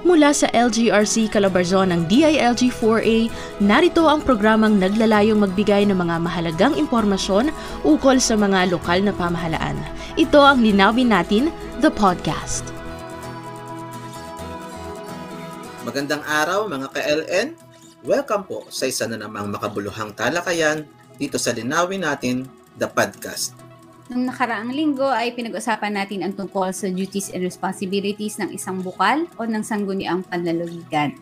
Mula sa LGRC Calabarzon ng DILG-4A, narito ang programang naglalayong magbigay ng mga mahalagang impormasyon ukol sa mga lokal na pamahalaan. Ito ang Linawin Natin, the podcast. Magandang araw mga ka-LN. Welcome po sa isa na namang makabuluhang talakayan dito sa Linawin Natin, the podcast. Nung nakaraang linggo ay pinag-usapan natin ang tungkol sa duties and responsibilities ng isang bukal o ng sangguniang panlalawigan.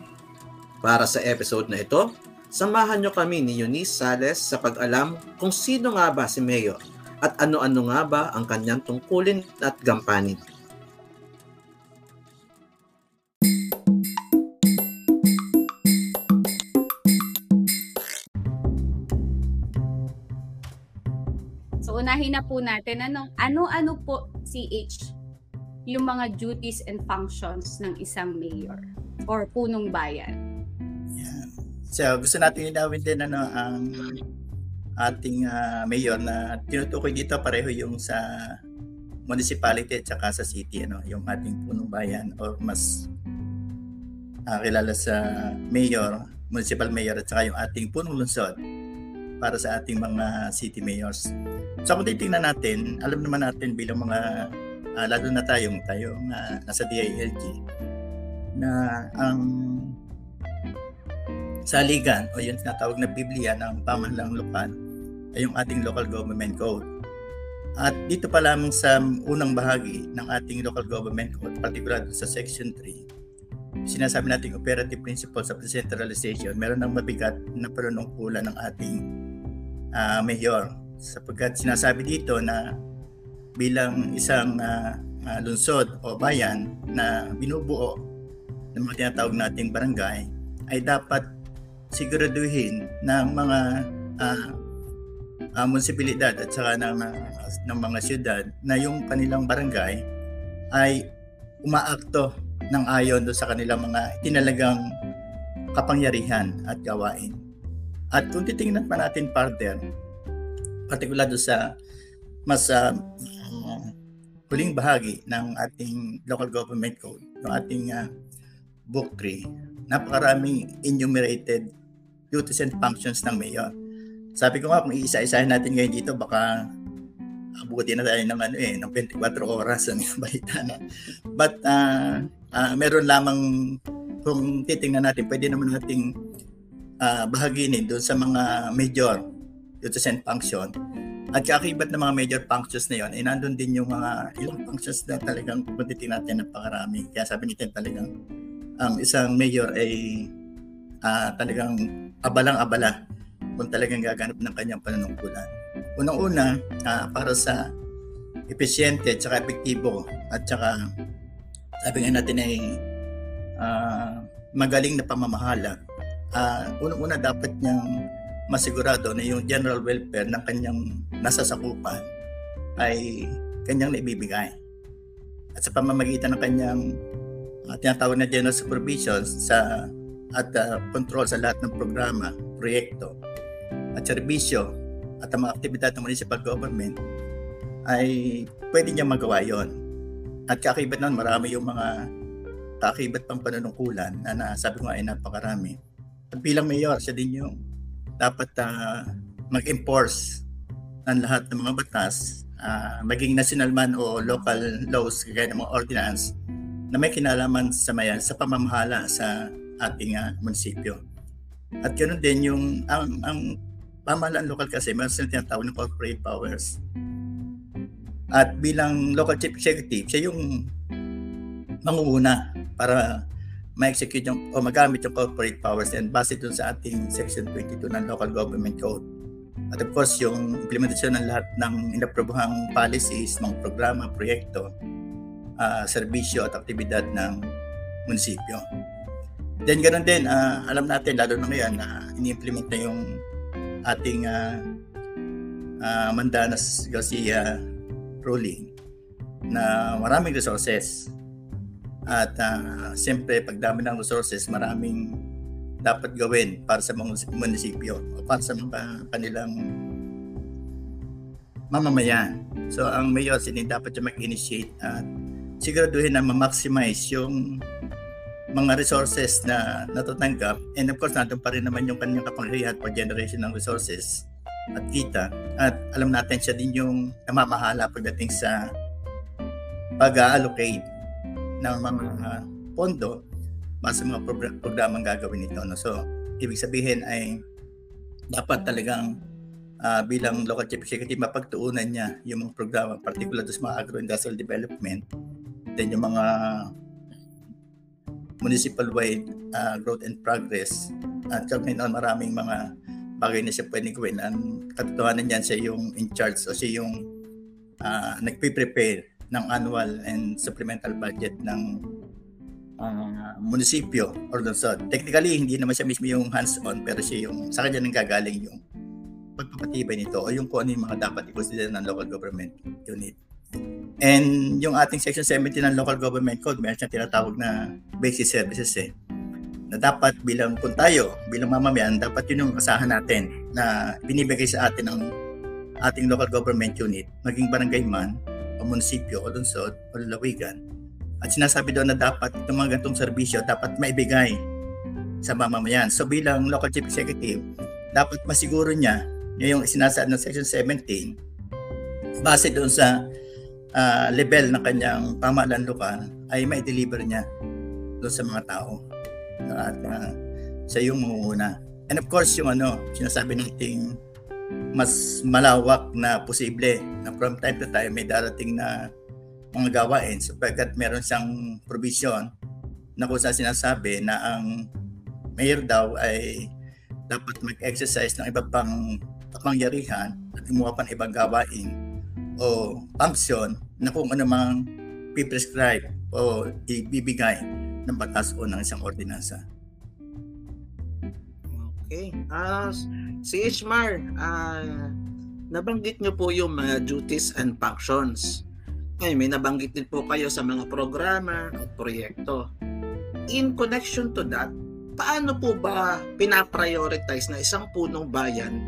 Para sa episode na ito, samahan nyo kami ni Eunice Sales sa pag-alam kung sino nga ba si Mayor at ano-ano nga ba ang kanyang tungkulin at gampanin. Unahin na po natin anong ano-ano po CH yung mga duties and functions ng isang mayor or punong bayan. Yan. So gusto natin linawin din ano ang ating uh, mayor na tinutukoy dito pareho yung sa municipality at saka sa city ano yung ating punong bayan or mas uh, kilala sa mayor, municipal mayor at saka yung ating punong lungsod para sa ating mga city mayors. So kung titingnan natin, alam naman natin bilang mga, uh, lalo na tayong, tayong uh, nasa DILG, na ang saligan o yung tinatawag na Biblia ng pamahalang lokal ay yung ating local government code. At dito pa lamang sa unang bahagi ng ating local government code, particular sa section 3, sinasabi nating operative principles of decentralization, meron ng mabigat na panunungkulan ng ating uh, mayor sapagkat sinasabi dito na bilang isang uh, uh, lungsod o bayan na binubuo ng mga tinatawag nating barangay ay dapat siguraduhin ng mga uh, uh, munisipalidad at saka ng, ng mga siyudad na yung kanilang barangay ay umaakto ng ayon do sa kanilang mga tinalagang kapangyarihan at gawain. At kung titingnan pa natin further, particular do sa mas uh, huling bahagi ng ating local government code, ng ating uh, book 3, napakaraming enumerated duties and functions ng mayor. Sabi ko nga, kung iisa-isahin natin ngayon dito, baka abutin na tayo ng ano eh, ng 24 oras ang balita na. But uh, uh, meron lamang kung titingnan natin, pwede naman nating uh, bahaginin doon sa mga major duties function. At kakibat ng mga major functions na yon, ay nandun din yung mga ilang functions na talagang kung natin napakarami. Kaya sabi natin talagang ang isang mayor ay uh, talagang abalang-abala kung talagang gaganap ng kanyang panunungkulan. Unang-una, uh, para sa epesyente at saka epektibo at saka sabi nga natin ay uh, magaling na pamamahala. Uh, unang-una dapat niyang masigurado na yung general welfare ng kanyang nasasakupan ay kanyang naibibigay. At sa pamamagitan ng kanyang uh, tinatawag na general supervision sa at uh, control sa lahat ng programa, proyekto at serbisyo at ang mga aktibidad ng municipal government ay pwede niya magawa yon. At kakibat nun, marami yung mga kakibat pang panunungkulan na nasabi ko nga ay napakarami. Bilang mayor, siya din yung dapat uh, mag-enforce ng lahat ng mga batas, uh, maging national man o local laws, kagaya ng mga ordinance, na may kinalaman sa mayan sa pamamahala sa ating uh, munisipyo. At ganoon din yung ang, ang pamahalaan lokal kasi meron silang tinatawag ng corporate powers. At bilang local chief executive, siya yung mangunguna para ma-execute yung o magamit yung corporate powers and base dun sa ating section 22 ng local government code. At of course, yung implementasyon ng lahat ng inaprobuhang policies, mga programa, proyekto, uh, serbisyo at aktibidad ng munisipyo. Then ganoon din, uh, alam natin lalo na ngayon na uh, ini-implement na yung ating uh, uh, Mandanas Garcia ruling na maraming resources at uh, siyempre, pagdami ng resources, maraming dapat gawin para sa mga munisipyo o para sa mga kanilang mamamayan. So, ang mayor sinin dapat yung mag-initiate at siguraduhin na ma-maximize yung mga resources na natatanggap and of course nandun pa rin naman yung kanyang kapangyarihan for generation ng resources at kita. At alam natin siya din yung namamahala pagdating sa pag-allocate ng mga pondo para sa mga progr- programang gagawin nito. No? So, ibig sabihin ay dapat talagang uh, bilang local chief executive mapagtuunan niya yung mga programa particular sa mga agro-industrial development then yung mga municipal-wide uh, growth and progress. At kami noon maraming mga bagay na siya pwedeng gawin. Ang katotohanan niyan siya yung in charge o siya yung uh, nagpe-prepare ng annual and supplemental budget ng uh, munisipyo or lungsod. Technically, hindi naman siya mismo yung hands-on pero siya yung sa kanya nang gagaling yung pagpapatibay nito o yung kung ano yung mga dapat i-consider ng local government unit. And yung ating Section 17 ng Local Government Code, meron siyang tinatawag na basic services eh. Na dapat bilang kung tayo, bilang mamamayan, dapat yun yung kasahan natin na binibigay sa atin ng ating local government unit, maging barangay man, o munisipyo, o lungsod, o lalawigan. At sinasabi doon na dapat itong mga gantong serbisyo dapat maibigay sa mamamayan. So bilang local chief executive, dapat masiguro niya yung sinasaad ng Section 17 base doon sa uh, level ng kanyang pamahalaan lokal ay may deliver niya doon sa mga tao at uh, sa yung mangunguna. And of course, yung ano, sinasabi nating mas malawak na posible na from time to time may darating na mga gawain sapagkat meron siyang provision na kung saan sinasabi na ang mayor daw ay dapat mag-exercise ng iba pang kapangyarihan at gumawa pa ng ibang gawain o function na kung ano mang piprescribe o ibibigay ng batas o ng isang ordinansa. Okay. Uh, si Ishmar, uh, nabanggit niyo po yung mga duties and functions. Ay, may nabanggit din po kayo sa mga programa at proyekto. In connection to that, paano po ba pinaprioritize na isang punong bayan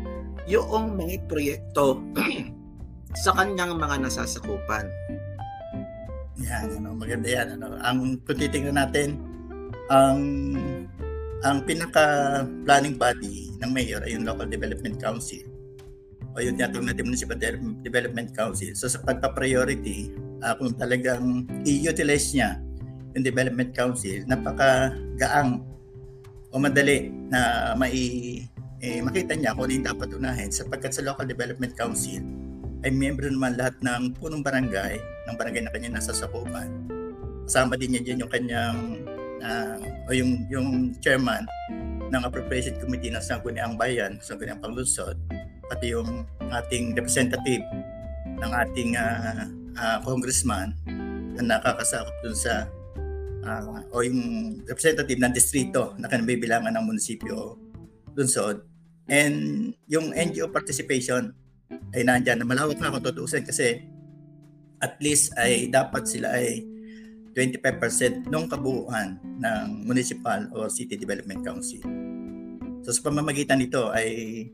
yung mga proyekto sa kanyang mga nasasakupan. Yan, ano, maganda yan. Ano. Ang kung titingnan natin, ang ang pinaka planning body ng mayor ay yung Local Development Council o yung tinatawag natin Municipal Development Council. So sa pagpa-priority, uh, kung talagang i-utilize niya yung Development Council, napaka-gaang o madali na mai eh, makita niya kung ano yung dapat unahin sapagkat sa Local Development Council ay membro naman lahat ng punong barangay, ng barangay na kanya nasa sakupan. Kasama din niya dyan yung kanyang, uh, o yung, yung chairman ng Appropriation Committee ng Sangguniang Bayan, Sangguniang Panglusod, pati yung ating representative ng ating uh, uh, congressman na nakakasakop dun sa uh, o yung representative ng distrito na kanabibilangan ng munisipyo Lunsod and yung NGO participation ay nandyan. Na malawak na kung tutuusin kasi at least ay dapat sila ay 25% ng kabuuan ng municipal or city development council. So sa pamamagitan nito ay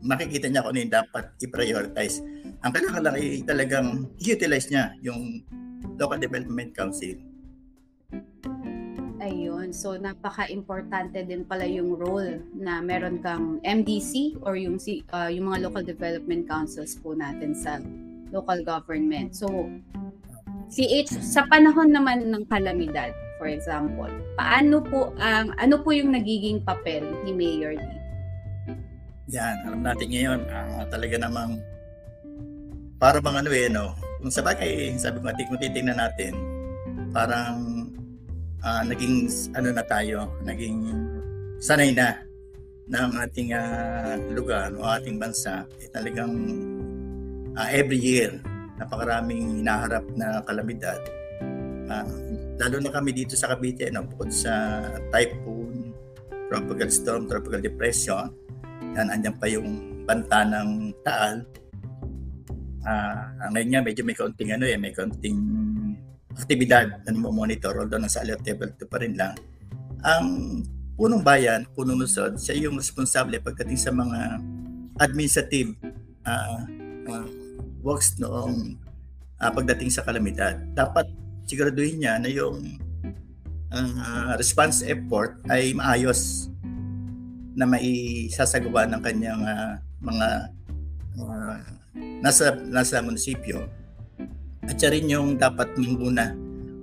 makikita niya kung ano yung dapat i-prioritize. Ang kailangan lang ay talagang i-utilize niya yung local development council Ayun. So, napaka-importante din pala yung role na meron kang MDC or yung, uh, yung mga local development councils po natin sa local government. So, CH, sa panahon naman ng kalamidad, for example, paano po ang, ano po yung nagiging papel ni Mayor dito? Yan, alam natin ngayon, uh, talaga namang para bang ano eh, no? Kung sa bagay, sabi ko, kung titingnan natin, parang uh, naging ano na tayo, naging sanay na ng ating uh, lugar o ating bansa eh, talagang uh, every year napakaraming hinaharap na kalamidad. Uh, lalo na kami dito sa Cavite, no, bukod sa typhoon, tropical storm, tropical depression, yan, andyan pa yung banta ng Taal. Uh, ngayon nga, medyo may kaunting ano eh, may kaunting aktibidad na monitor although nasa alert level 2 pa rin lang. Ang punong bayan, punong lungsod, siya yung responsable pagdating sa mga administrative uh, uh, works noong uh, pagdating sa kalamidad. Dapat siguraduhin niya na yung uh, response effort ay maayos na maisasagawa ng kanyang uh, mga uh, nasa nasa munisipyo at siya rin yung dapat muna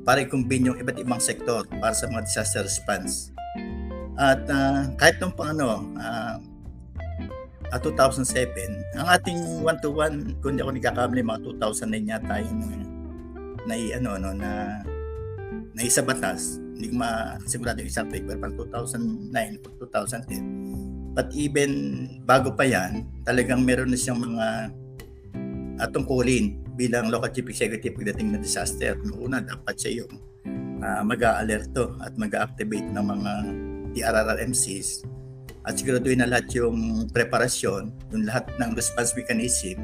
para i-combine yung iba't ibang sektor para sa mga disaster response. At uh, kahit nung pang ano, uh, uh, 2007, ang ating one-to-one, kung hindi ako nagkakamali, mga 2009 yata yung na, ano, ano, na na isa batas. Hindi ko masigurado yung exact date, pero parang 2009 o 2010. But even bago pa yan, talagang meron na siyang mga uh, tungkulin bilang local chief executive pagdating na disaster. Una, dapat siya yung uh, mag-aalerto at mag-activate ng mga DRRMCs at siguraduhin na lahat yung preparasyon, yung lahat ng response mechanism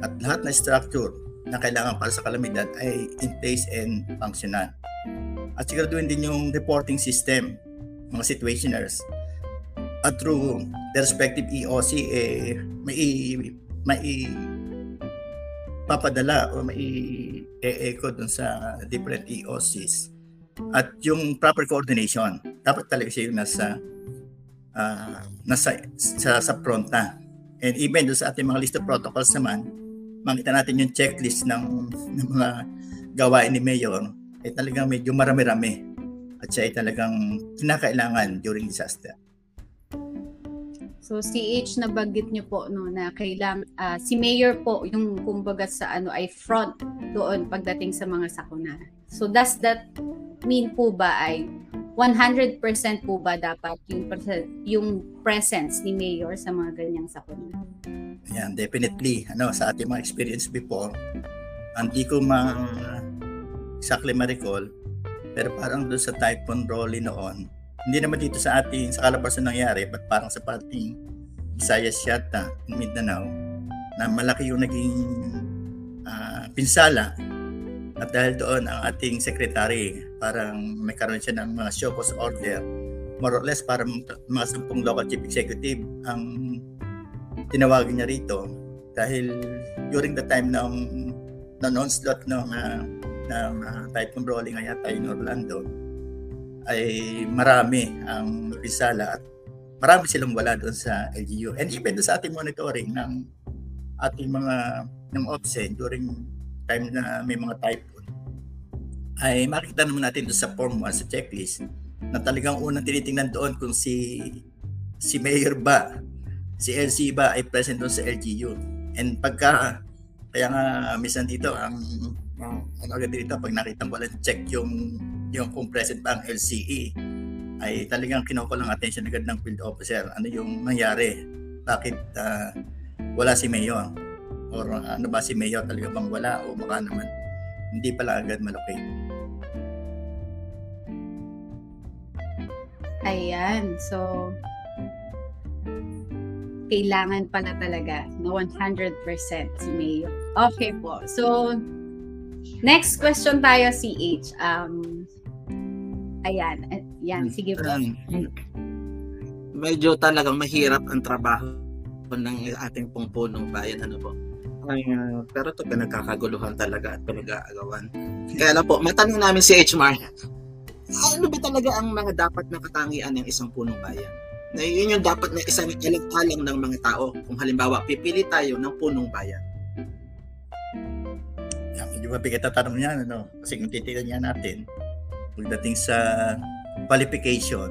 at lahat na structure na kailangan para sa kalamidad ay in place and functional. At siguraduhin din yung reporting system, mga situationers. At through the respective EOC, eh, may, may papadala o may e-echo dun sa different EOCs. At yung proper coordination, dapat talaga siya yung nasa uh, nasa sa, sa front na. And even doon sa ating mga list of protocols naman, makita natin yung checklist ng, ng mga gawain ni Mayor ay talagang medyo marami-rami at siya ay talagang kinakailangan during disaster. So CH na bagit niyo po no na kailang uh, si mayor po yung kumbaga sa ano ay front doon pagdating sa mga sakuna. So does that mean po ba ay 100% po ba dapat yung yung presence ni mayor sa mga ganyang sakuna? Yan, definitely. Ano, sa ating mga experience before, hindi ko ma exactly ma-recall, pero parang doon sa Typhoon Rolly noon, hindi naman dito sa ating, sa Calabarzon nangyari, but parang sa parting Visayas yata, Mindanao, na malaki yung naging uh, pinsala at dahil doon ang ating secretary, parang may karoon siya ng mga show cause order, more or less para mga sampung local chief executive ang tinawagin niya rito dahil during the time ng ng onslaught ng uh, ng uh, typhoon rolling nga yata in Orlando ay marami ang risala at marami silang wala doon sa LGU. And even sa ating monitoring ng ating mga ng OPSEN during time na may mga typhoon ay makikita naman natin doon sa form 1 sa checklist na talagang unang tinitingnan doon kung si si mayor ba si LC ba ay present doon sa LGU. And pagka kaya nga minsan dito ang ano agad dito pag nakita mo lang check yung yung kung present ba ang LCE ay talagang kinukuha lang attention agad ng field officer. Ano yung nangyari? Bakit uh, wala si Mayor? Or uh, ano ba si Mayor talaga bang wala o baka naman hindi pala agad malocate? Ayan. So, kailangan pala talaga na 100% si Mayor. Okay po. So, next question tayo, CH. Um, ayan. Yan, hmm. sige po. Um, medyo talagang mahirap ang trabaho ng ating pong punong bayan. Ano po? Ay, uh, pero ito pinagkakaguluhan talaga at pinag-aagawan. Kaya lang po, matanong namin si HMR, ano ba talaga ang mga dapat na katangian ng isang punong bayan? na yun yung dapat na isang alang-alang ng mga tao. Kung halimbawa, pipili tayo ng punong bayan. Yan, medyo mabigat na tanong yan, ano? Kasi kung titignan niya natin, pagdating sa qualification,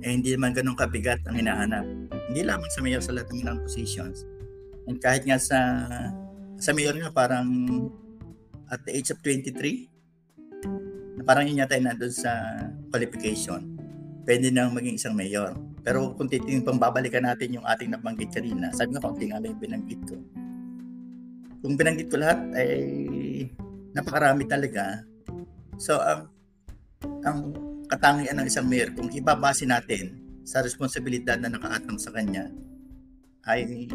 eh hindi naman ganun kabigat ang hinahanap. Hindi lamang sa mayor sa lahat ng ilang positions. And kahit nga sa sa mayor nga parang at the age of 23, na parang yun yata nandun sa qualification, pwede nang maging isang mayor. Pero kung titingin pang babalikan natin yung ating nabanggit kanina, sabi nga konti nga lang binanggit ko. Kung binanggit ko lahat, ay napakarami talaga. So, ang, ang katangian ng isang mayor, kung ibabase natin sa responsibilidad na nakaatang sa kanya, ay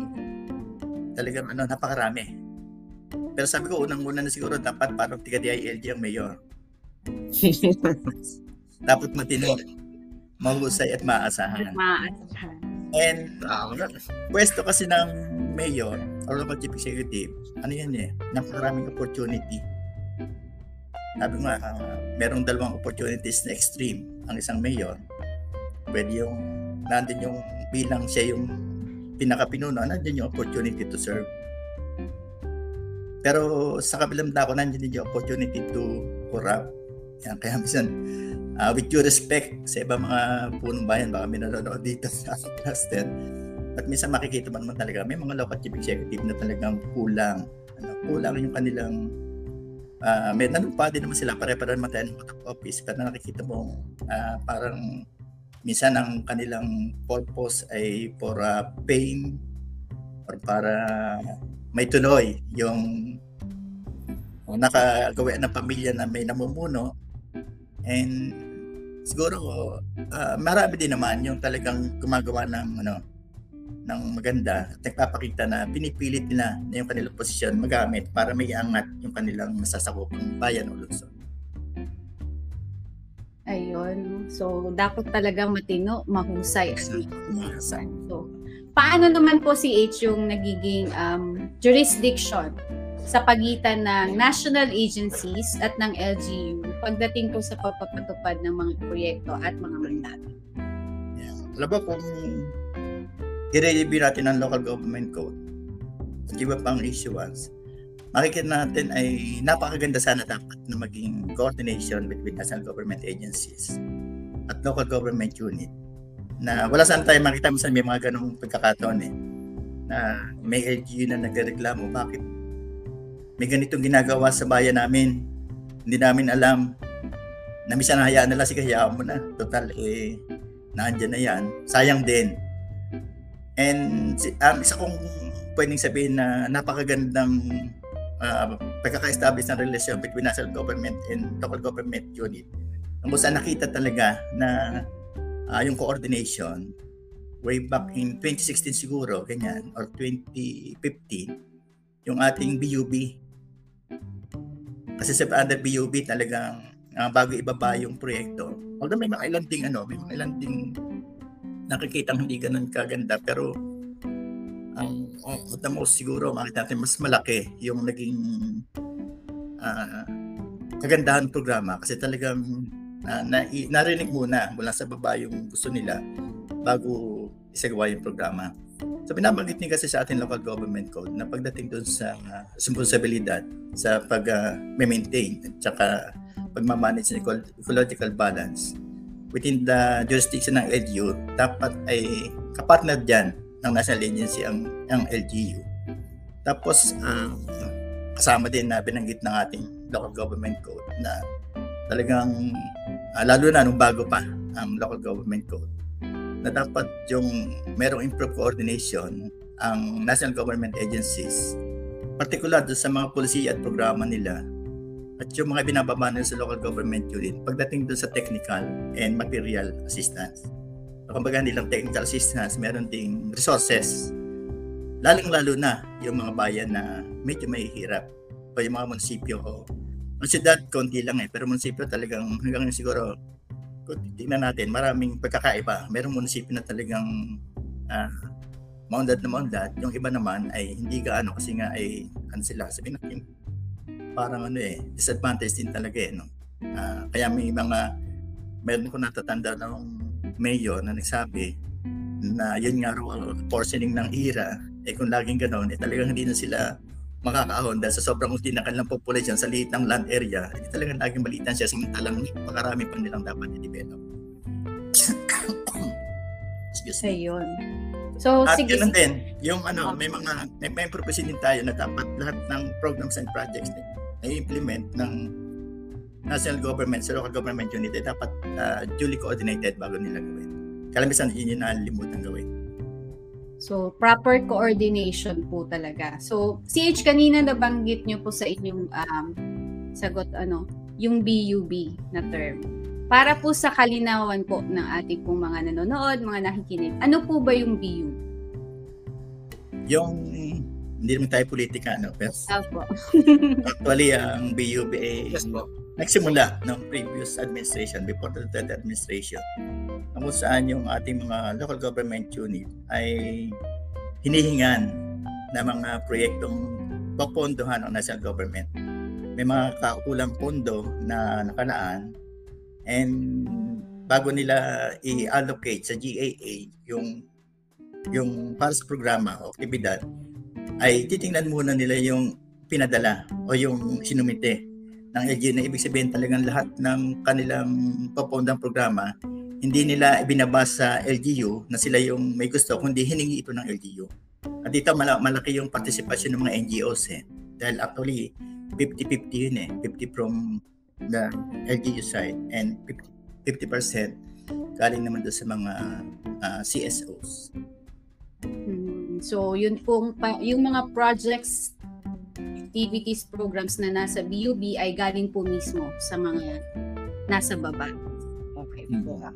talagang ano, napakarami. Pero sabi ko, unang-una na siguro dapat parang tiga DILG ang mayor. dapat matino mahusay at maaasahan. Maaasahan. And uh, pwesto kasi ng mayor or local chief executive, ano yan eh, napakaraming opportunity. sabi nga, uh, merong dalawang opportunities na extreme. Ang isang mayor, pwede yung, nandun yung bilang siya yung pinakapinuno, nandun yung opportunity to serve. Pero sa kabilang dako, nandun din yung opportunity to corrupt. Yan, kaya minsan, uh, with due respect sa ibang mga punong bayan, baka may nanonood dito sa cluster, at minsan makikita man naman talaga, may mga local chief executive na talagang kulang. Ano, kulang yung kanilang uh, may nanumpa din naman sila pare-pareho naman tayo ng office. Pero nakikita mo uh, parang minsan ang kanilang purpose ay for uh, pain or para may tuloy yung nakagawa ng pamilya na may namumuno and siguro uh, marami din naman yung talagang gumagawa ng ano ng maganda at nagpapakita na pinipilit nila na yung kanilang posisyon magamit para may angat yung kanilang nasasakupang bayan o lungsod. Ayun. So, dapat talagang matino, mahusay. mahusay. So, paano naman po si H yung nagiging um, jurisdiction sa pagitan ng national agencies at ng LGU pagdating po sa papapatupad ng mga proyekto at mga mandato? Yeah. Alam ba kung i-review natin ang local government code at iba pang issuance, makikita natin ay napakaganda sana dapat na maging coordination between national government agencies at local government unit na wala sana tayo makita minsan may mga ganong pagkakataon eh na may LGU na nagreklamo bakit may ganitong ginagawa sa bayan namin hindi namin alam na minsan hayaan nila sige hayaan mo na total eh naandyan na yan sayang din And um, isa kong pwedeng sabihin na napakagandang uh, pagkaka-establish ng relasyon between national government and local government unit. Kung saan nakita talaga na uh, yung coordination way back in 2016 siguro, ganyan, or 2015, yung ating BUB. Kasi sa under BUB talagang uh, bago ibaba yung proyekto, although may mga ilang ding ano, may mga ilang ding nakikita hindi ganun kaganda pero ang uh, the most siguro makita natin mas malaki yung naging uh, kagandahan programa kasi talagang uh, na, narinig muna mula sa baba yung gusto nila bago isagawa yung programa. So binabanggit niya kasi sa ating local government code na pagdating doon sa uh, responsibilidad sa pag-maintain uh, at saka pagmamanage ng ecological balance within the jurisdiction ng LGU, dapat ay kapartner dyan ng national agency ang, ang LGU. Tapos, uh, kasama din na binanggit ng ating local government code na talagang, uh, lalo na nung bago pa ang local government code, na dapat yung merong improved coordination ang national government agencies, particular sa mga polisiya at programa nila at yung mga binababa sa local government unit pagdating doon sa technical and material assistance. So, kumbaga nilang technical assistance, meron ding resources. Lalong-lalo na yung mga bayan na medyo may hirap o yung mga munisipyo o ang siyudad, konti lang eh. Pero munisipyo talagang hanggang siguro kung tingnan natin, maraming pagkakaiba. Merong munisipyo na talagang uh, maundad na maundad. Yung iba naman ay hindi gaano kasi nga ay ano sila, sabihin natin, parang ano eh, disadvantage din talaga eh. No? Uh, kaya may mga, meron ko natatanda ng mayor na nagsabi na yun nga raw portioning ng ira, eh kung laging ganoon, eh talagang hindi na sila makakaahon dahil sa sobrang unti ng kanilang population sa liit ng land area, eh talagang laging malitan siya samantalang makarami pa nilang dapat i-develop. Excuse me. Ayun. So, At sige. At din, yung ano, may mga, may, may purpose din tayo na dapat lahat ng programs and projects na-implement ng national government sa local government unit ay dapat uh, duly coordinated bago nila gawin. Kalamisan yun yung nakalimutan gawin. So, proper coordination po talaga. So, CH kanina nabanggit nyo po sa inyong um, sagot, ano, yung BUB na term. Para po sa kalinawan po ng ating pong mga nanonood, mga nakikinig, ano po ba yung BUB? Yung hindi naman tayo politika, no? Pero Opo. actually, ang BUBA Yes po. Nagsimula ng previous administration, before the third administration, kung saan yung ating mga local government unit ay hinihingan na mga proyektong papondohan ng national government. may mga kaukulang pondo na nakalaan and bago nila i-allocate sa GAA yung yung para sa programa o aktibidad ay titingnan muna nila yung pinadala o yung sinumite ng LGU na ibig sabihin talagang lahat ng kanilang papondang programa hindi nila ibinabas sa LGU na sila yung may gusto kundi hiningi ito ng LGU. At dito malaki yung partisipasyon ng mga NGOs eh. Dahil actually 50-50 yun eh. 50 from the LGU side and 50, 50% galing naman doon sa mga uh, ah, CSOs. Hmm. So, yun pong, yung mga projects, activities, programs na nasa BUB ay galing po mismo sa mga nasa baba. Okay po. Hmm.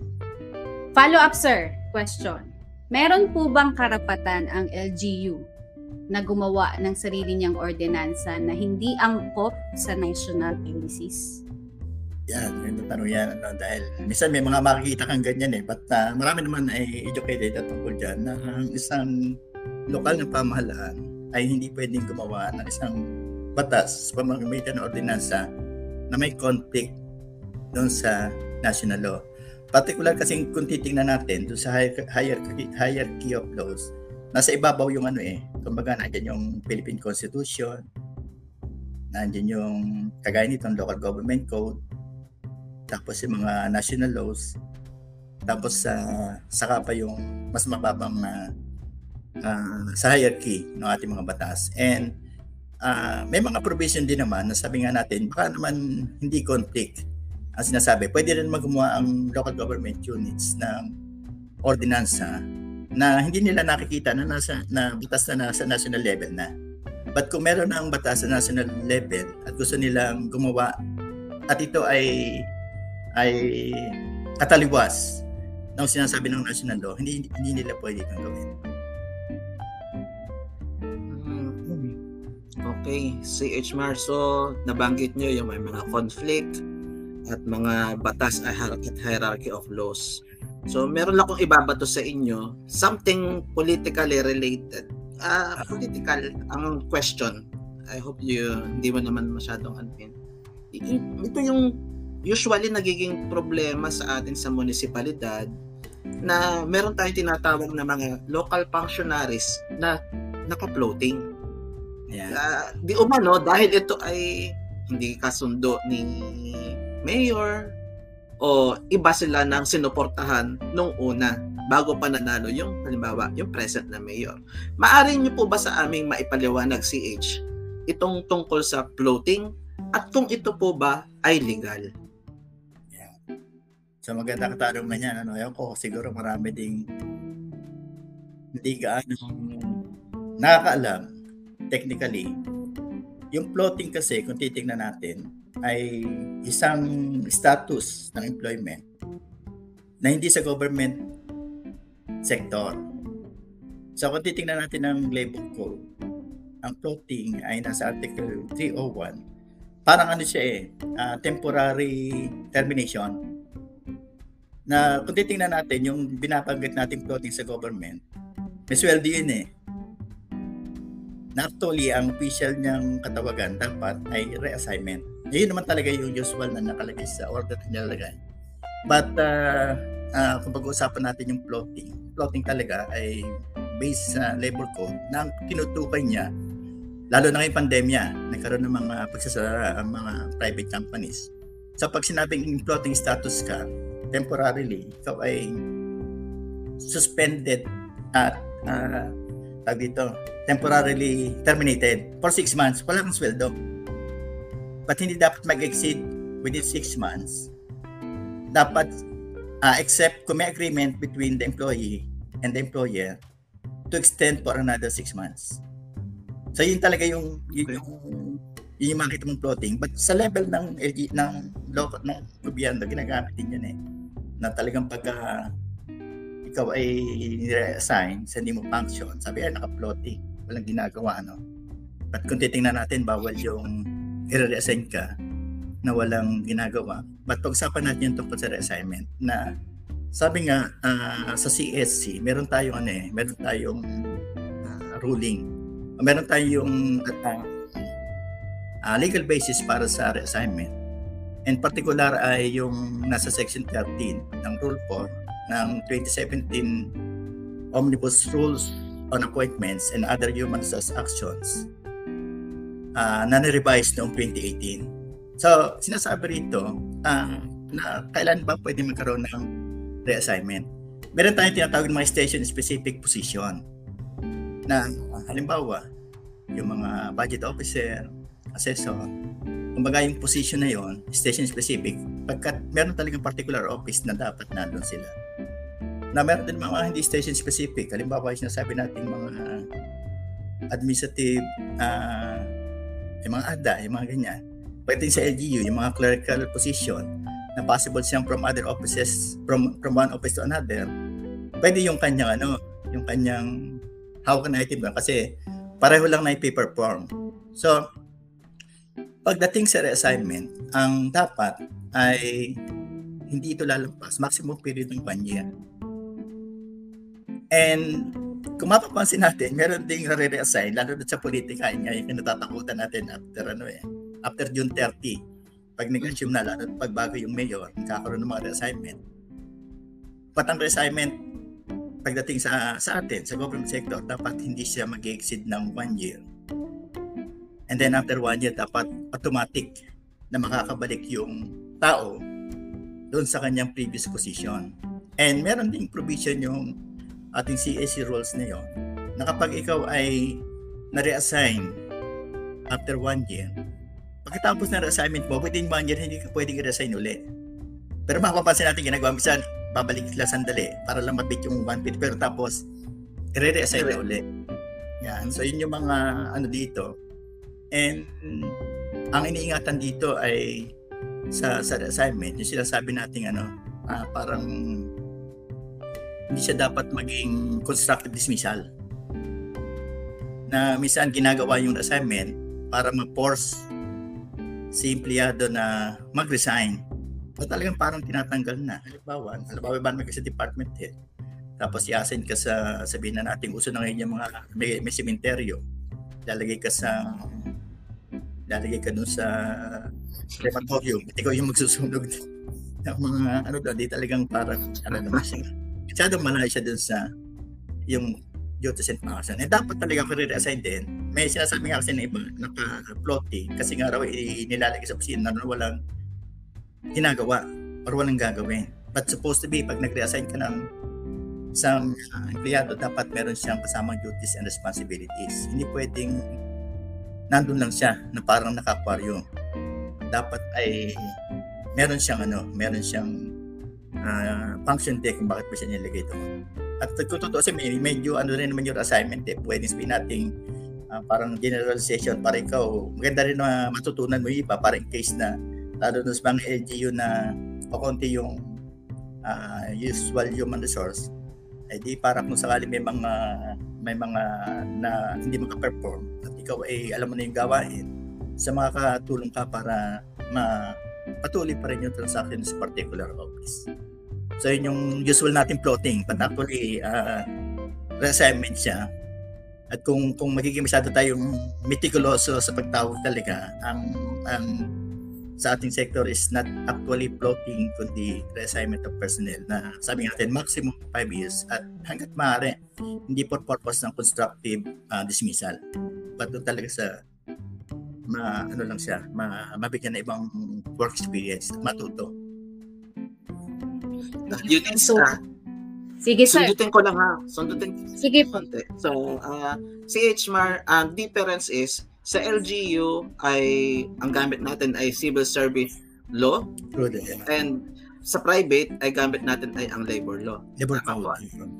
Follow up, sir. Question. Meron po bang karapatan ang LGU na gumawa ng sarili niyang ordinansa na hindi angkop sa national policies? Yan, yung tanong yan. Ano, dahil minsan may mga makikita kang ganyan eh. But uh, marami naman ay educated at tungkol dyan na ang isang lokal na pamahalaan ay hindi pwedeng gumawa ng isang batas sa pamamagitan ng ordinansa na may conflict doon sa national law. Particular kasi kung titingnan natin doon sa hierarchy, hierarchy of laws, nasa ibabaw yung ano eh. Kumbaga, nandiyan yung Philippine Constitution, nandiyan yung kagaya nitong local government code, tapos yung mga national laws, tapos sa uh, saka pa yung mas mababang na uh, sa hierarchy ng ating mga batas. And uh, may mga provision din naman na sabi nga natin, baka naman hindi conflict ang sinasabi, pwede rin magawa ang local government units ng ordinansa na hindi nila nakikita na nasa na batas na nasa national level na. But kung meron ng batas sa national level at gusto nilang gumawa at ito ay ay kataliwas ng sinasabi ng national law, hindi hindi nila pwede itong gawin. Okay, CH Mar, so nabanggit nyo yung may mga conflict, at mga batas at hierarchy of laws. So meron lang akong ibabato sa inyo, something politically related. Uh, political ang question. I hope you hindi mo naman masyadong anpin. Ito yung usually nagiging problema sa atin sa munisipalidad na meron tayong tinatawag na mga local functionaries na naka-floating. Yeah. Uh, di umano dahil ito ay hindi kasundo ni mayor o iba sila nang sinuportahan nung una bago pa nanalo yung halimbawa yung present na mayor. Maari niyo po ba sa aming maipaliwanag CH itong tungkol sa floating at kung ito po ba ay legal? Yeah. So maganda katanungan yan. Ano, ko siguro marami ding hindi gaano nakakaalam technically. Yung floating kasi kung titingnan natin, ay isang status ng employment na hindi sa government sector. So kung titingnan natin ang labor code, ang floating ay nasa Article 301. Parang ano siya eh, uh, temporary termination. Na kung titingnan natin yung binabanggit nating floating sa government, may sweldo yun eh. Actually, ang official niyang katawagan dapat ay reassignment. Yun naman talaga yung usual na nakalagay sa order na nilalagay. But uh, uh, kung pag-uusapan natin yung floating, floating talaga ay based sa labor code na ang tinutukoy niya, lalo na ngayong pandemya, nagkaroon ng mga pagsasara ang mga private companies. So pag sinabing floating status ka, temporarily, ikaw ay suspended at uh, tag dito, temporarily terminated for 6 months, wala kang sweldo but hindi dapat mag-exceed within 6 months. Dapat uh, except kung may agreement between the employee and the employer to extend for another 6 months. So yun talaga yung yun, yung, yun yung makita mong floating. But sa level ng LG, ng local ng gobyerno, ginagamit din yun eh. Na talagang pagka ikaw ay reassign sa hindi mo function, sabi ay naka-floating. Walang ginagawa, no? But kung titingnan natin, bawal yung i-reassign ka na walang ginagawa. But pag-usapan natin yung tungkol sa reassignment na sabi nga uh, sa CSC, meron tayong ano eh, meron tayong uh, ruling. Meron tayong uh, uh, legal basis para sa reassignment. In particular ay yung nasa section 13 ng Rule 4 ng 2017 Omnibus Rules on Appointments and Other Human Resource Actions uh, na nirevise noong 2018. So, sinasabi rito uh, na kailan ba pwede magkaroon ng reassignment. Meron tayong tinatawag ng mga station-specific position na halimbawa, yung mga budget officer, assessor, kumbaga yung position na yon station specific, pagkat meron talagang particular office na dapat nandun sila. Na meron din mga hindi station specific, halimbawa yung sinasabi natin mga administrative, uh, yung mga ADA, yung mga ganyan. Pwede sa LGU, yung mga clerical position, na possible siyang from other offices, from, from one office to another, pwede yung kanyang ano, yung kanyang hawak na item kasi pareho lang na i-perform. So, pagdating sa reassignment, ang dapat ay hindi ito lalampas. Maximum period ng one year. And kung mapapansin natin, meron ding re-reassign, lalo na sa politika, yun yung natatakutan natin after ano eh, after June 30. Pag nag-assume na, lalo pag bago yung mayor, kakaroon ng mga reassignment. But ang reassignment, pagdating sa sa atin sa government sector dapat hindi siya mag-exceed ng one year and then after one year dapat automatic na makakabalik yung tao doon sa kanyang previous position and meron ding provision yung ating CAC rules na yon na kapag ikaw ay na-reassign after one year pagkatapos ng reassignment mo within one year hindi ka pwedeng i-resign ulit pero mapapansin natin ginagawa minsan babalik sila sandali para lang mabit yung 150 pero tapos i-reassign na ulit. Yan. So yun yung mga ano dito. And ang iniingatan dito ay sa sa assignment, yung sinasabi nating ano, uh, parang hindi siya dapat maging constructive dismissal. Na minsan ginagawa yung assignment para ma-force si empleyado na mag-resign o talagang parang tinatanggal na. Halimbawa, halimbawa ba naman kasi department head. Tapos i-assign ka sa, sabihin na natin, uso na ngayon yung mga, may, may sementeryo. Lalagay ka sa, lalagay ka dun sa crematorium. Ikaw yung magsusunog ng mga, ano doon, di talagang parang, ano naman siya. Masyadong malayo siya dun sa, yung duties and function. Eh, dapat talaga career assign din. May sinasabi nga kasi na iba, naka-floating, kasi nga raw nilalagay sa opisina na walang ginagawa or walang gagawin. But supposed to be, pag nag-reassign ka ng isang uh, empleyado, dapat meron siyang kasamang duties and responsibilities. Hindi pwedeng nandun lang siya na parang nakakwaryo. Dapat ay meron siyang ano, meron siyang uh, function day kung bakit pa siya nilagay doon. At kung totoo may, medyo ano rin naman yung assignment eh, pwedeng sabihin natin uh, parang generalization para ikaw, maganda rin na matutunan mo yung iba para in case na lalo na sa mga LGU na pakunti yung uh, usual human resource, eh di para kung sakali may mga may mga na hindi maka-perform at ikaw ay alam mo na yung gawain sa mga katulong ka para ma patuloy pa rin yung transaction sa particular office. So yun yung usual natin plotting, but actually uh, reassignment siya. At kung kung magiging masyado tayong meticuloso sa pagtawag talaga, ang ang sa ating sector is not actually floating kundi reassignment of personnel na sabi natin maximum 5 years at hanggat maaari hindi for purpose ng constructive uh, dismissal but doon talaga sa ma ano lang siya ma, mabigyan na ibang work experience matuto yun is so, uh, Sige, sir. Sundutin ko lang ha. Sundutin. Sige po. So, uh, si HMAR, ang uh, difference is sa LGU ay ang gamit natin ay civil service law. And sa private ay gamit natin ay ang labor law. Labor code.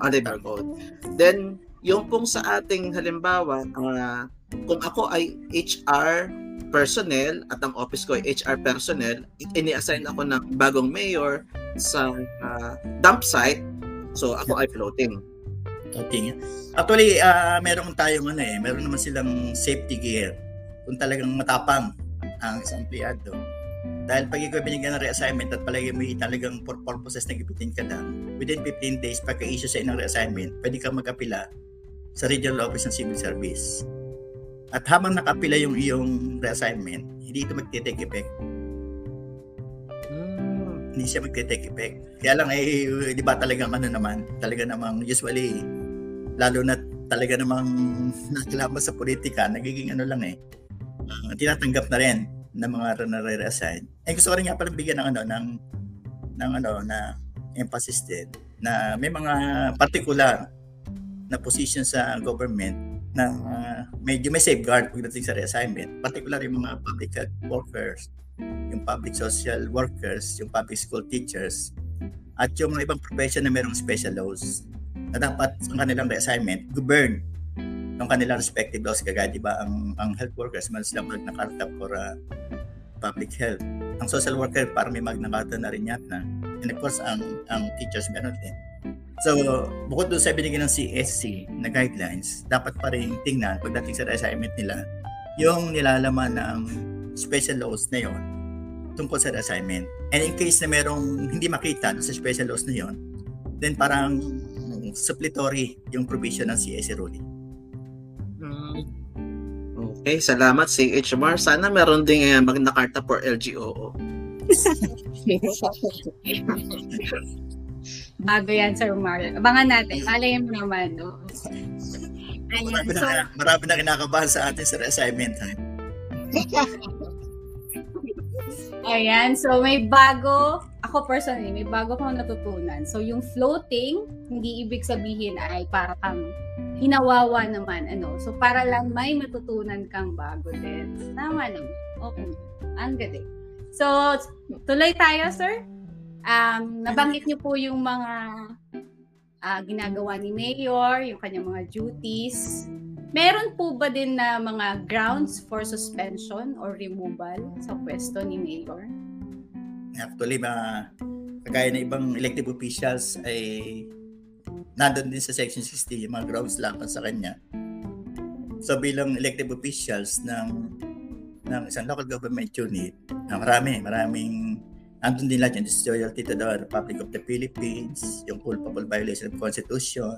Ah, labor code. Then yung kung sa ating halimbawa, uh, kung ako ay HR personnel at ang office ko ay HR personnel, ini-assign ako ng bagong mayor sa uh, dump site. So ako ay floating. Okay. Actually, uh, meron tayong ano eh, meron naman silang safety gear kung talagang matapang ang isang empleyado. Dahil pag ikaw binigyan ng reassignment at palagi mo talagang for purposes na gipitin ka lang, within 15 days pagka-issue sa inang reassignment, pwede ka mag-apila sa regional office ng civil service. At habang nakapila yung iyong reassignment, hindi ito magte-take effect. Hmm. Hindi siya magte-take effect. Kaya lang eh, di ba talagang ano naman, talaga namang usually, lalo na talaga namang nakilama sa politika, nagiging ano lang eh, uh, tinatanggap na rin ng mga na-reassign. Eh gusto ko rin nga pala bigyan ng ano, ng, ng ano, na emphasis din, na may mga particular na position sa government na uh, medyo may safeguard pagdating sa reassignment. Particular yung mga public health workers, yung public social workers, yung public school teachers, at yung mga ibang profession na mayroong special laws na dapat sa kanilang reassignment, govern ng kanilang respective laws. Kagaya, di ba, ang, ang health workers, meron silang Magna Carta for uh, public health. Ang social worker, para may Magna Carta na rin yata. And of course, ang, ang teachers meron din. So, bukod doon sa binigyan ng CSC na guidelines, dapat pa rin tingnan pagdating sa assignment nila yung nilalaman ng special laws na yon tungkol sa assignment. And in case na merong hindi makita sa special laws na yon, then parang supplementary yung provision ng CSC ruling. Hmm. Okay, salamat si HMR. Sana meron ding uh, Magna Carta for LGOO. Bago yan, Sir Mario. Abangan natin. Malay mo naman, no? Ayan, marami, so, na, marami na kinakabahan sa atin sa assignment. Ha? Ayan, so may bago, ako personally, may bago akong natutunan. So yung floating, hindi ibig sabihin ay para kang hinawawa naman, ano. So para lang may matutunan kang bago din. Tama naman. Okay. Ang galing. So, tuloy tayo, sir. Um, nabanggit niyo po yung mga uh, ginagawa ni Mayor, yung kanyang mga duties. Meron po ba din na mga grounds for suspension or removal sa pwesto ni Mayor? Actually, mga kagaya ng ibang elective officials ay nandun din sa Section 60 yung mga grounds laban sa kanya. So bilang elective officials ng ng isang local government unit, marami, maraming andun din lahat yung disloyalty to the Republic of the Philippines, yung culpable violation of Constitution,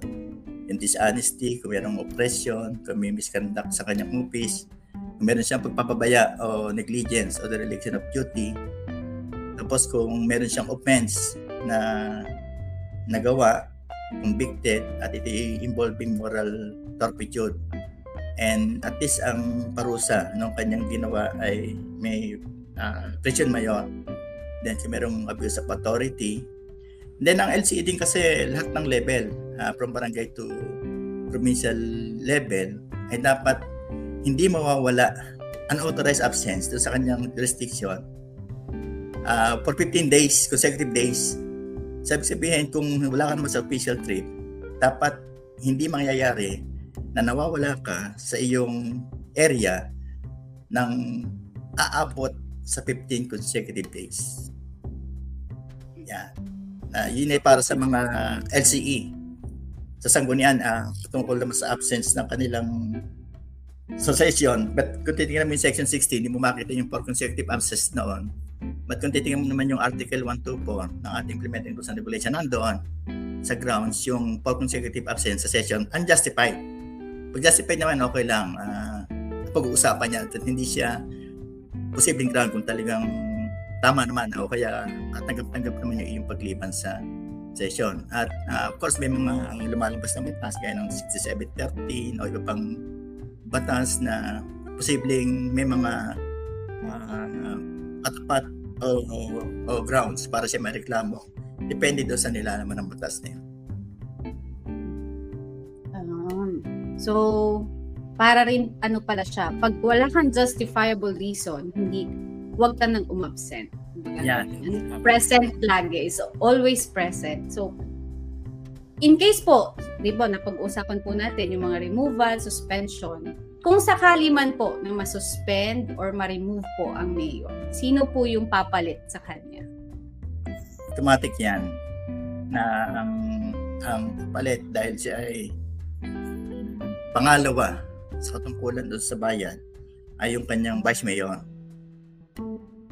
yung dishonesty, kung mayroong oppression, kung may misconduct sa kanyang office, kung meron siyang pagpapabaya o negligence o dereliction of duty, tapos kung meron siyang offense na nagawa, convicted, at ito involving moral turpitude. And at least ang parusa ng kanyang ginawa ay may uh, prison mayor Then kung merong abuse of authority. Then ang LCE din kasi lahat ng level uh, from barangay to provincial level ay dapat hindi mawawala unauthorized absence doon sa kanyang jurisdiction uh, for 15 days, consecutive days. Sabi sabihin, kung wala ka naman sa official trip, dapat hindi mangyayari na nawawala ka sa iyong area ng aabot sa 15 consecutive days. Yan. Uh, yun ay para sa mga LCE. Sa sanggunian, uh, tungkol naman sa absence ng kanilang succession. But kung titingnan mo yung section 16, hindi mo makita yung for consecutive absence noon. But kung titingnan mo naman yung article 124 ng ating implementing rules and regulation, nandoon sa grounds yung for consecutive absence sa session unjustified. Pag justified naman, okay lang. Uh, pag-uusapan niya at hindi siya posibleng ground kung talagang tama naman o kaya tanggap-tanggap naman yung iyong pagliban sa session. At uh, of course may mga lumalabas na batas gaya ng 6713 o iba pang batas na posibleng may mga uh, katapat o, o, o grounds para siya mareklamo. Depende doon sa nilalaman ng batas na yun. Um, so, para rin ano pala siya, pag wala kang justifiable reason, hindi huwag ka nang umabsent. Yan. Present lagi. So, always present. So, in case po, di ba, napag-usapan po natin yung mga removal, suspension, kung sakali man po na masuspend or ma-remove po ang mayor, sino po yung papalit sa kanya? Automatic yan na ang ang palit dahil siya ay pangalawa sa katungkulan doon sa bayan ay yung kanyang vice mayor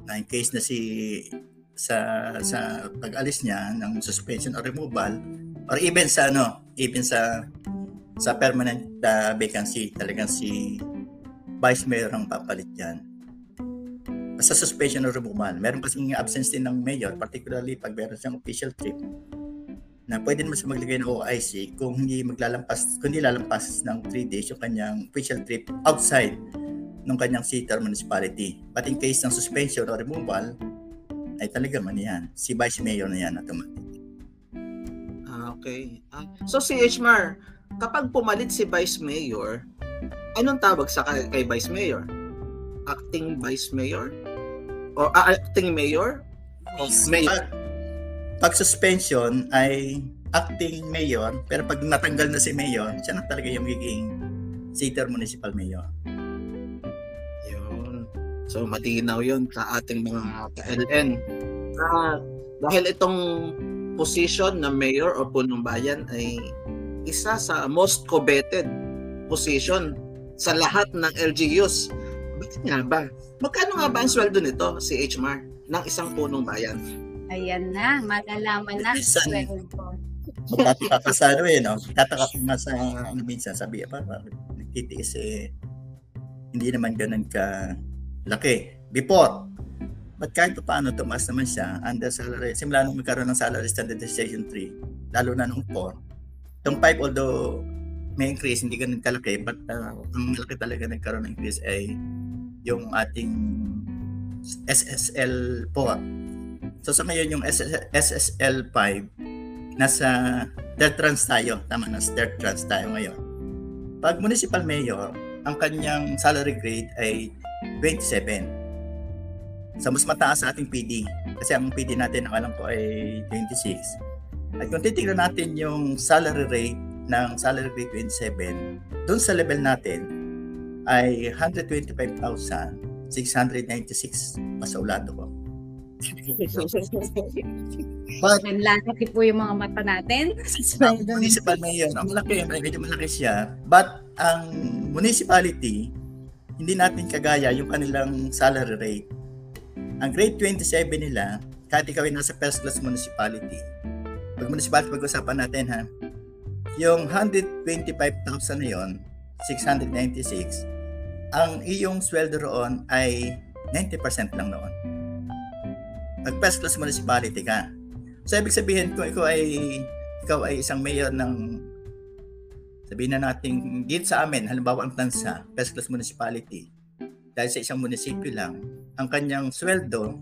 na in case na si sa sa pag-alis niya ng suspension or removal or even sa ano even sa sa permanent uh, vacancy talagang si vice mayor ang papalit yan. Basta suspension or removal. Meron kasing absence din ng mayor, particularly pag meron siyang official trip na pwede naman siya maglagay ng OIC kung hindi maglalampas, kung hindi lalampas ng 3 days yung kanyang official trip outside ng kanyang city or municipality. But in case ng suspension or removal, ay talaga man yan. Si Vice Mayor na yan automatic. Ah, okay. Ah, so si Hmar, kapag pumalit si Vice Mayor, anong tawag sa kay, kay Vice Mayor? Acting Vice Mayor? O ah, acting Mayor? O Mayor? Pag, pag suspension ay acting mayor, pero pag natanggal na si mayor, siya na talaga yung magiging city or municipal mayor. Yun. So matinaw yun sa ating mga ka-LN. Ah, dahil itong position na mayor o punong bayan ay isa sa most coveted position sa lahat ng LGUs. Bakit nga ba? Magkano nga ba ang sweldo nito si HMAR ng isang punong bayan? Ayan na, malalaman na. Minsan. Sweldo. Tataka ka sa ano eh, no? Tataka ka nga sa ano minsan, sabi, pa, nagtitiis eh, hindi naman ganun ka laki. Before, but kahit pa paano tumaas naman siya under salary, simula nung magkaroon ng salary standardization 3, lalo na nung 4. Yung 5, although may increase, hindi ganun kalaki, but uh, ang malaki talaga nagkaroon ng increase ay yung ating SSL 4. So sa ngayon yung SSL 5, nasa third trans tayo. Tama na, third trans tayo ngayon. Pag municipal mayor, ang kanyang salary grade ay 27. So mas mataas sa ating PD. Kasi ang PD natin, ang alam ko ay 26. At kung titignan natin yung salary rate ng salary grade 27, doon sa level natin ay 125,696 masaulato ko. But Nanlalaki po yung mga mata natin. ang municipal mayor, ang malaki, medyo malaki siya. But ang municipality, hindi natin kagaya yung kanilang salary rate. Ang grade 27 nila, kahit ikaw ay nasa first class municipality, pag municipality pag-usapan natin ha, yung 125,000 na yon, 696, ang iyong sweldo roon ay 90% lang noon. Pag first class municipality ka, So ibig sabihin kung ikaw ay ikaw ay isang mayor ng sabihin na natin dito sa amin, halimbawa ang Tansa, first class municipality, dahil sa isang munisipyo lang, ang kanyang sweldo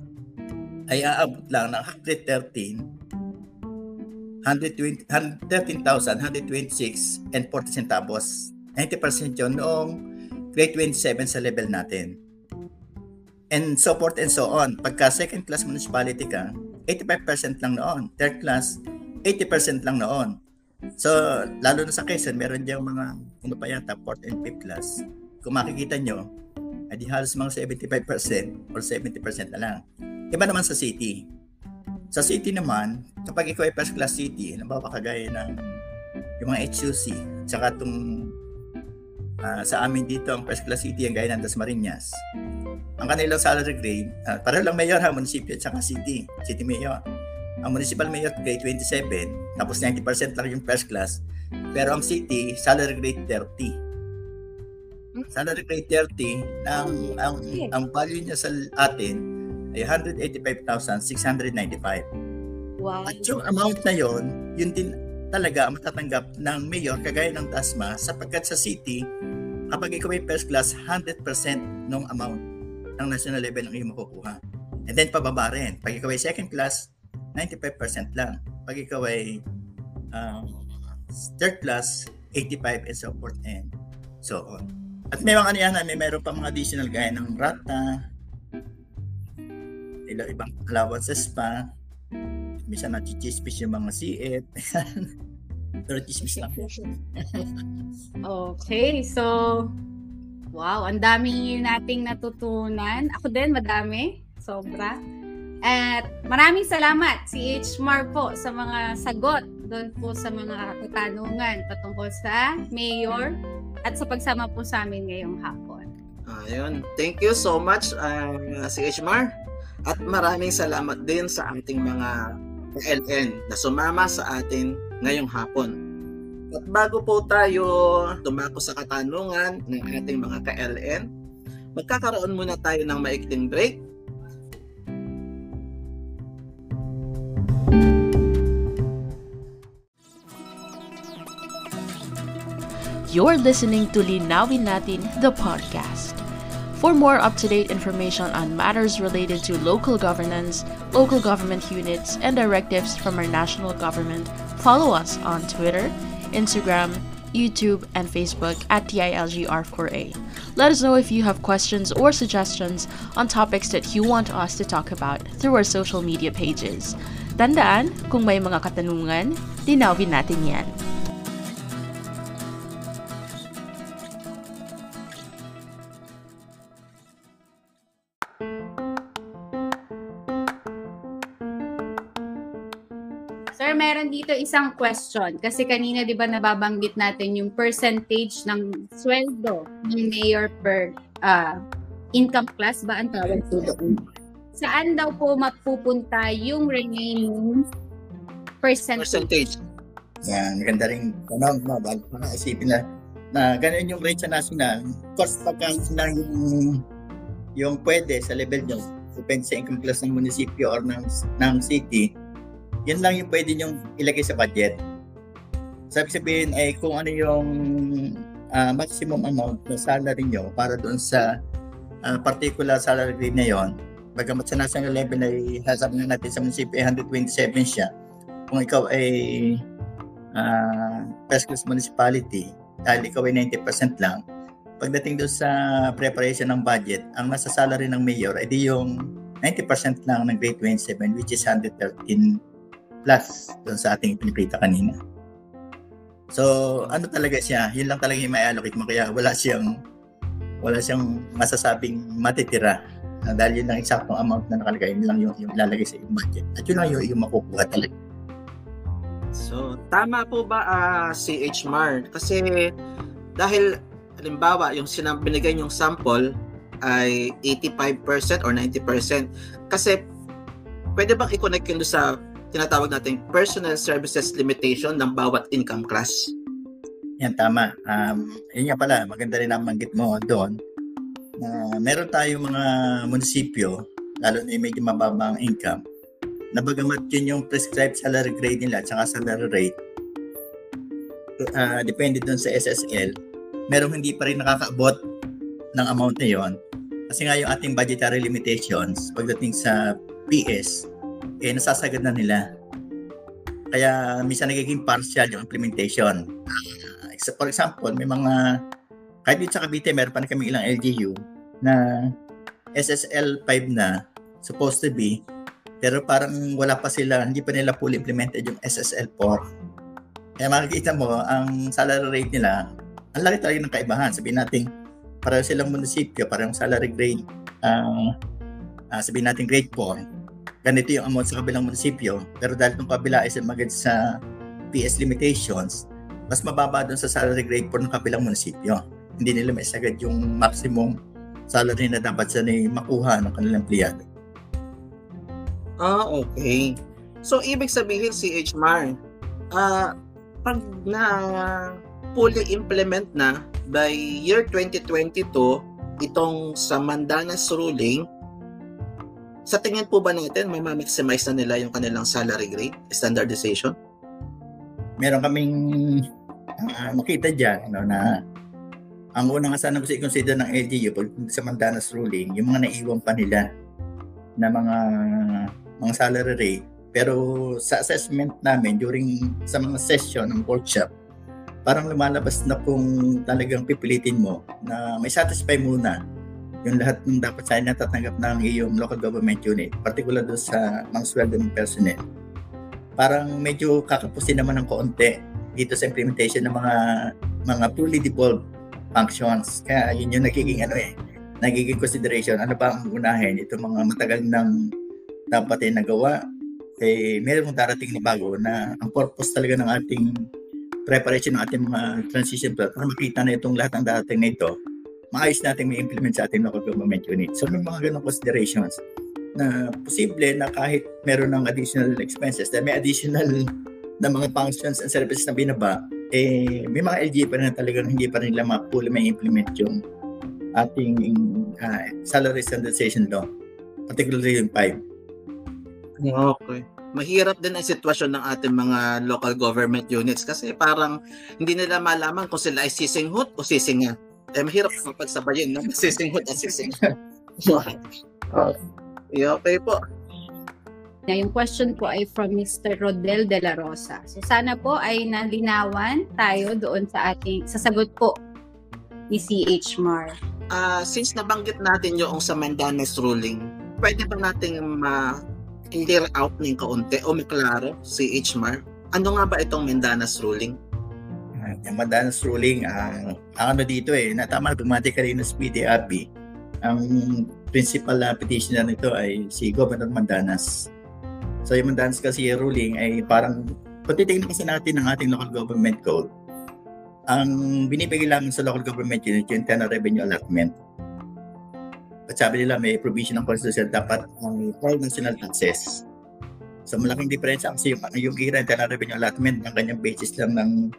ay aabot lang ng 113 120, 113,126 and 40 centavos. 90% yun noong grade 27 sa level natin. And so forth and so on. Pagka second class municipality ka, 85% lang noon. Third class, 80% lang noon. So, lalo na sa Quezon, meron diyang mga, ano pa yata, fourth and fifth class. Kung makikita nyo, ay di halos mga 75% or 70% na lang. Iba naman sa city. Sa city naman, kapag ikaw ay first class city, halimbawa kagaya ng yung mga HUC, tsaka itong uh, sa amin dito, ang first class city, ang gaya ng Dasmariñas. Ang kanilang salary grade, uh, pareho lang mayor ha, munisipyo at saka city, city mayor. Ang municipal mayor grade 27, tapos 90% lang yung first class. Pero ang city, salary grade 30. Salary grade 30, ang, ang, ang value niya sa atin ay 185,695. Wow. At yung amount na yon, yun din talaga ang matatanggap ng mayor kagaya ng TASMA sapagkat sa city, kapag ikaw ay first class, 100% ng amount ng national level ang iyong makukuha. And then pababa rin. Pag ikaw ay second class, 95% lang. Pag ikaw ay um, third class, 85 and so forth and so on. At may mga ano yan, may meron pa mga additional gaya ng rata, ilang ibang allowances pa. Minsan nachichismis yung mga siit. Pero chismis lang. Okay, so wow, ang dami nating natutunan. Ako din, madami. Sobra. At maraming salamat si H. Mar po sa mga sagot doon po sa mga katanungan patungkol sa mayor at sa pagsama po sa amin ngayong hapon. Ayun. Thank you so much uh, si Ishmar. At maraming salamat din sa ating mga LN na sumama sa atin ngayong hapon. At bago po tayo tumako sa katanungan ng ating mga ka-LN, magkakaroon muna tayo ng maikling break. You're listening to Linawin Natin, the podcast. For more up-to-date information on matters related to local governance, local government units, and directives from our national government, follow us on Twitter, Instagram, YouTube, and Facebook at TILGR4A. Let us know if you have questions or suggestions on topics that you want us to talk about through our social media pages. Tandaan, kung may mga katanungan, linawin natin yan. Dito isang question. Kasi kanina, di ba, nababanggit natin yung percentage ng sweldo ng mayor per ah, income class ba ang tawag po doon? Saan daw po mapupunta yung remaining percentage? Percentage. Yan, maganda rin tanong mo, bago pa nga isipin na na ganun yung rate sa national. Of course, pagka na yung yung pwede sa level nyo, depende sa income class ng munisipyo or ng, ng city, yun lang yung pwede nyo ilagay sa budget. Sabi sabihin ay kung ano yung ah, maximum amount na salary nyo para doon sa ah, particular salary na yon. Bagamat sa national level ay sasabi na natin sa munisipyo ay 127 siya. Kung ikaw ay uh, first class municipality, dahil ikaw ay 90% lang, pagdating doon sa preparation ng budget, ang nasa salary ng mayor ay di yung 90% lang ng grade 27 which is 113 plus doon sa ating pinipita kanina. So, ano talaga siya? Yun lang talaga yung may allocate mo kaya wala siyang wala siyang masasabing matitira. Uh, dahil yun lang eksaktong amount na nakalagay, yun lang yung, yung lalagay sa iyong budget. At yun lang yung, yung makukuha talaga. So, tama po ba ah, si H. Mar? Kasi dahil halimbawa yung sinam binigay yung sample ay 85% or 90% kasi pwede bang i-connect yun sa tinatawag nating personal services limitation ng bawat income class? Yan, tama. Um, yun nga pala, maganda rin ang manggit mo doon. na meron tayong mga munisipyo, lalo na yung medyo mababa ang income, na bagamat yun yung prescribed salary grade nila at saka salary rate, uh, depende doon sa SSL, merong hindi pa rin nakakaabot ng amount na yon. Kasi nga yung ating budgetary limitations pagdating sa PS, eh nasasagad na nila. Kaya minsan nagiging partial yung implementation. Uh, for example, may mga kahit dito sa Cavite, meron pa na kami ilang LGU na SSL 5 na supposed to be pero parang wala pa sila, hindi pa nila fully implemented yung SSL 4. Kaya makikita mo, ang salary rate nila, ang laki talaga ng kaibahan. Sabihin natin, pareho silang munisipyo, parang salary grade, uh, uh, sabihin natin grade 4, ganito yung amount sa kabilang munisipyo, pero dahil itong kabila ay magad sa PS limitations, mas mababa doon sa salary grade 4 ng kabilang munisipyo hindi nila maisagad yung maximum salary na dapat sila makuha ng kanilang empleyado. Ah, okay. So, ibig sabihin si H. Mar, ah, pag na fully implement na by year 2022, itong sa Mandanas ruling, sa tingin po ba natin, may ma-maximize na nila yung kanilang salary grade, standardization? Meron kaming uh, makita dyan ano, na ang unang sana gusto i-consider ng LGU pag sa Mandanas ruling, yung mga naiwan pa nila na mga mga salary rate. Pero sa assessment namin during sa mga session ng workshop, parang lumalabas na kung talagang pipilitin mo na may satisfy muna yung lahat ng dapat sa natatanggap ng iyong local government unit, particular doon sa mga sweldo ng personnel. Parang medyo kakapusin naman ng konti dito sa implementation ng mga mga fully devolved functions. Kaya yun yung nagiging ano eh, nagiging consideration. Ano ba ang unahin? Ito mga matagal nang dapat ay nagawa. Eh, meron mong darating na bago na ang purpose talaga ng ating preparation ng ating mga transition plan para makita na itong lahat ng darating na ito, maayos natin may implement sa ating local government unit. So may mga ganong considerations na posible na kahit meron ng additional expenses, na may additional na mga functions and services na binaba, eh, may mga LGA pa rin na talagang hindi pa rin nila ma-fully may implement yung ating uh, salary standardization law, particularly yung 5. Okay. Mahirap din ang sitwasyon ng ating mga local government units kasi parang hindi nila malaman kung sila ay sisinghot o sisinga. Eh, mahirap ang pagsabayin, no? Sisinghot at sisinga. yeah, okay po. Na yung question po ay from Mr. Rodel de la Rosa. So sana po ay nalinawan tayo doon sa ating sasagot po ni CH Mar. Uh, since nabanggit natin yung sa Mandanas ruling, pwede ba nating ma clear out ng kaunti o maklaro si H. Mar? Ano nga ba itong Mandanas ruling? Yung Mandanas ruling, uh, ang ano dito eh, natama na ka rin ng PDRB. Ang principal uh, petitioner nito ay si Governor Mandanas. So yung Mandanas kasi ruling ay parang kung kasi natin ng ating local government code, ang binibigay lang sa local government unit yung tenor revenue allotment. At sabi nila may provision ng constitution dapat ang um, national taxes. So malaking diferensya kasi yung, yung gira revenue allotment ng kanyang basis lang ng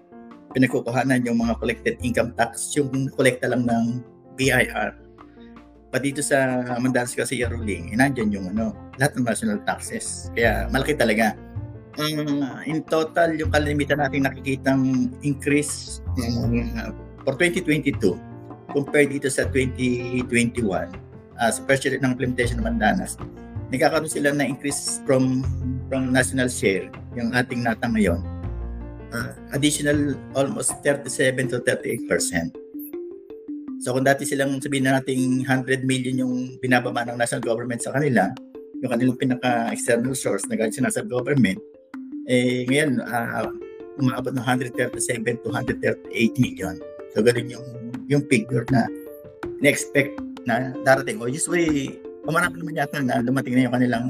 pinagkukuhanan yung mga collected income tax, yung kolekta lang ng BIR. Pa dito sa Mandalas kasi yung ruling, inandyan yung ano, lahat ng national taxes. Kaya malaki talaga. Uh, in total, yung kalimitan natin nakikitang increase uh, for 2022 compared dito sa 2021 uh, sa first ng implementation ng Mandanas, nagkakaroon sila na increase from from national share, yung ating nata ngayon, uh, additional almost 37 to 38 percent. So kung dati silang sabihin na nating 100 million yung binababa ng national government sa kanila, yung kanilang pinaka-external source na galing sa national government, eh ngayon, uh, umaabot ng 137 to 138 million. So ganun yung, yung figure na na-expect na darating. O usually, umarap naman yata na dumating na yung kanilang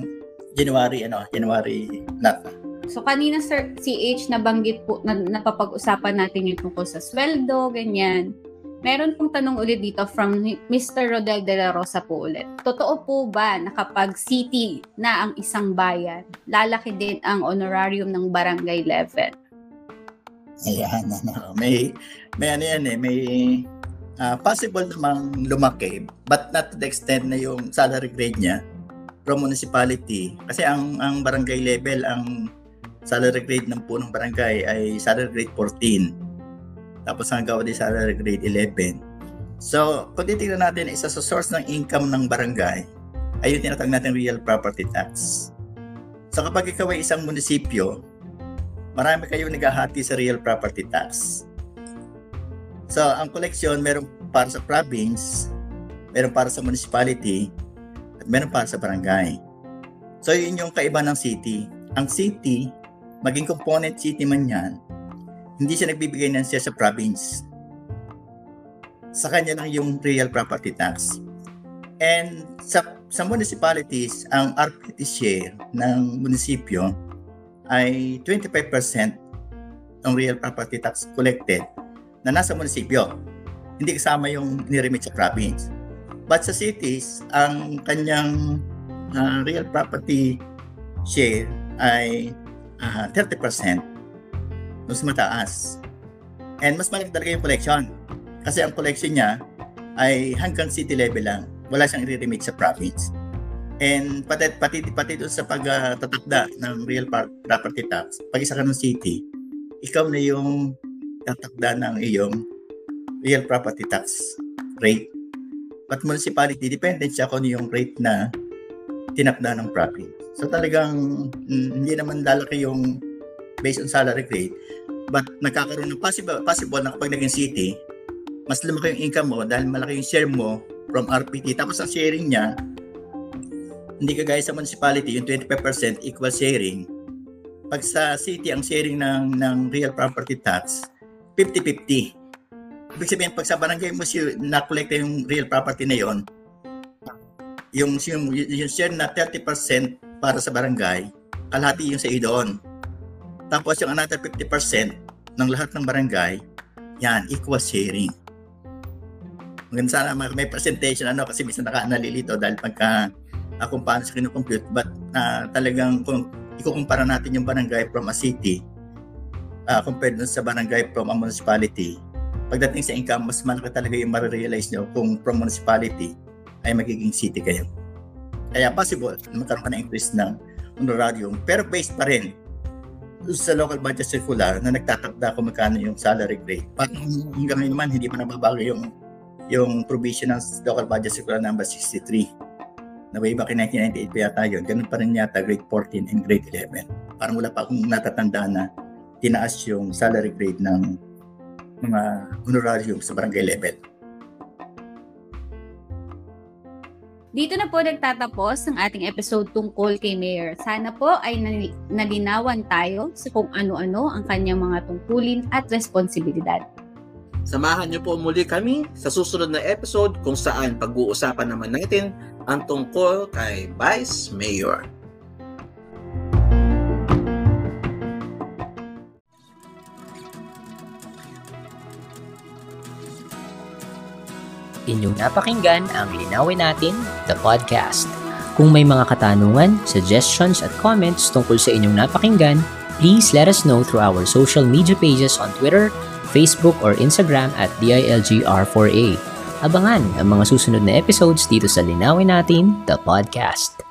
January, ano, January not So kanina sir, CH nabanggit po na napapag-usapan natin yung tungkol sa sweldo, ganyan. Meron pong tanong ulit dito from Mr. Rodel de la Rosa po ulit. Totoo po ba na kapag city na ang isang bayan, lalaki din ang honorarium ng barangay level? Ayan, ano, may, may ano yan eh, may uh, possible namang lumaki, but not to the extent na yung salary grade niya from municipality. Kasi ang, ang barangay level, ang salary grade ng punong barangay ay salary grade 14 tapos hanggang di salary grade 11. So, kung titignan natin, isa sa source ng income ng barangay ay yung tinatawag natin real property tax. So, kapag ikaw ay isang munisipyo, marami kayong naghahati sa real property tax. So, ang koleksyon, meron para sa province, meron para sa municipality, at meron para sa barangay. So, yun yung kaiba ng city. Ang city, maging component city man yan, hindi siya nagbibigay ng siya sa province. Sa kanya lang yung real property tax. And sa, sa municipalities, ang RPT share ng munisipyo ay 25% ng real property tax collected na nasa munisipyo. Hindi kasama yung niremit sa province. But sa cities, ang kanyang uh, real property share ay uh, 30% mas mataas. And mas malaki talaga yung collection. Kasi ang collection niya ay hanggang city level lang. Wala siyang i-remit sa province. And pati, pati, pati doon sa pagtatakda ng real property tax, pag isa ka ng city, ikaw na yung tatakda ng iyong real property tax rate. But municipality, dependent siya kung yung rate na tinakda ng province. So talagang mm, hindi naman lalaki yung based on salary grade, but nagkakaroon ng possible, possible na kapag naging city, mas lumaki yung income mo dahil malaki yung share mo from RPT. Tapos ang sharing niya, hindi kagaya sa municipality, yung 25% equal sharing. Pag sa city, ang sharing ng, ng real property tax, 50-50. Ibig sabihin, pag sa barangay mo si, na-collect yung real property na yon, yung, yung, yung share na 30% para sa barangay, kalahati yung sa iyo doon. Tapos yung another 50% ng lahat ng barangay, yan, equal sharing. Maganda sana may presentation ano kasi minsan naka nalilito dahil pagka uh, kung paano sa kinocompute but uh, talagang kung ikukumpara natin yung barangay from a city uh, compared dun sa barangay from a municipality pagdating sa income, mas malaki talaga yung marirealize nyo kung from municipality ay magiging city kayo. Kaya possible magkaroon ka ng increase ng honorarium, pero based pa rin sa local budget circular na nagtatakda kung magkano yung salary grade. Parang hanggang ngayon naman, hindi pa nababago yung yung provision ng local budget circular number 63 na way back in 1998 pa yata yun. Ganun pa rin yata grade 14 and grade 11. Parang wala pa akong natatandaan na tinaas yung salary grade ng mga honorarium sa barangay level. Dito na po nagtatapos ang ating episode tungkol kay Mayor. Sana po ay nali- nalinawan tayo sa kung ano-ano ang kanyang mga tungkulin at responsibilidad. Samahan niyo po muli kami sa susunod na episode kung saan pag-uusapan naman natin ang tungkol kay Vice Mayor. Inyong napakinggan ang Linawin Natin, the podcast. Kung may mga katanungan, suggestions at comments tungkol sa inyong napakinggan, please let us know through our social media pages on Twitter, Facebook, or Instagram at DILGR4A. Abangan ang mga susunod na episodes dito sa Linawin Natin, the podcast.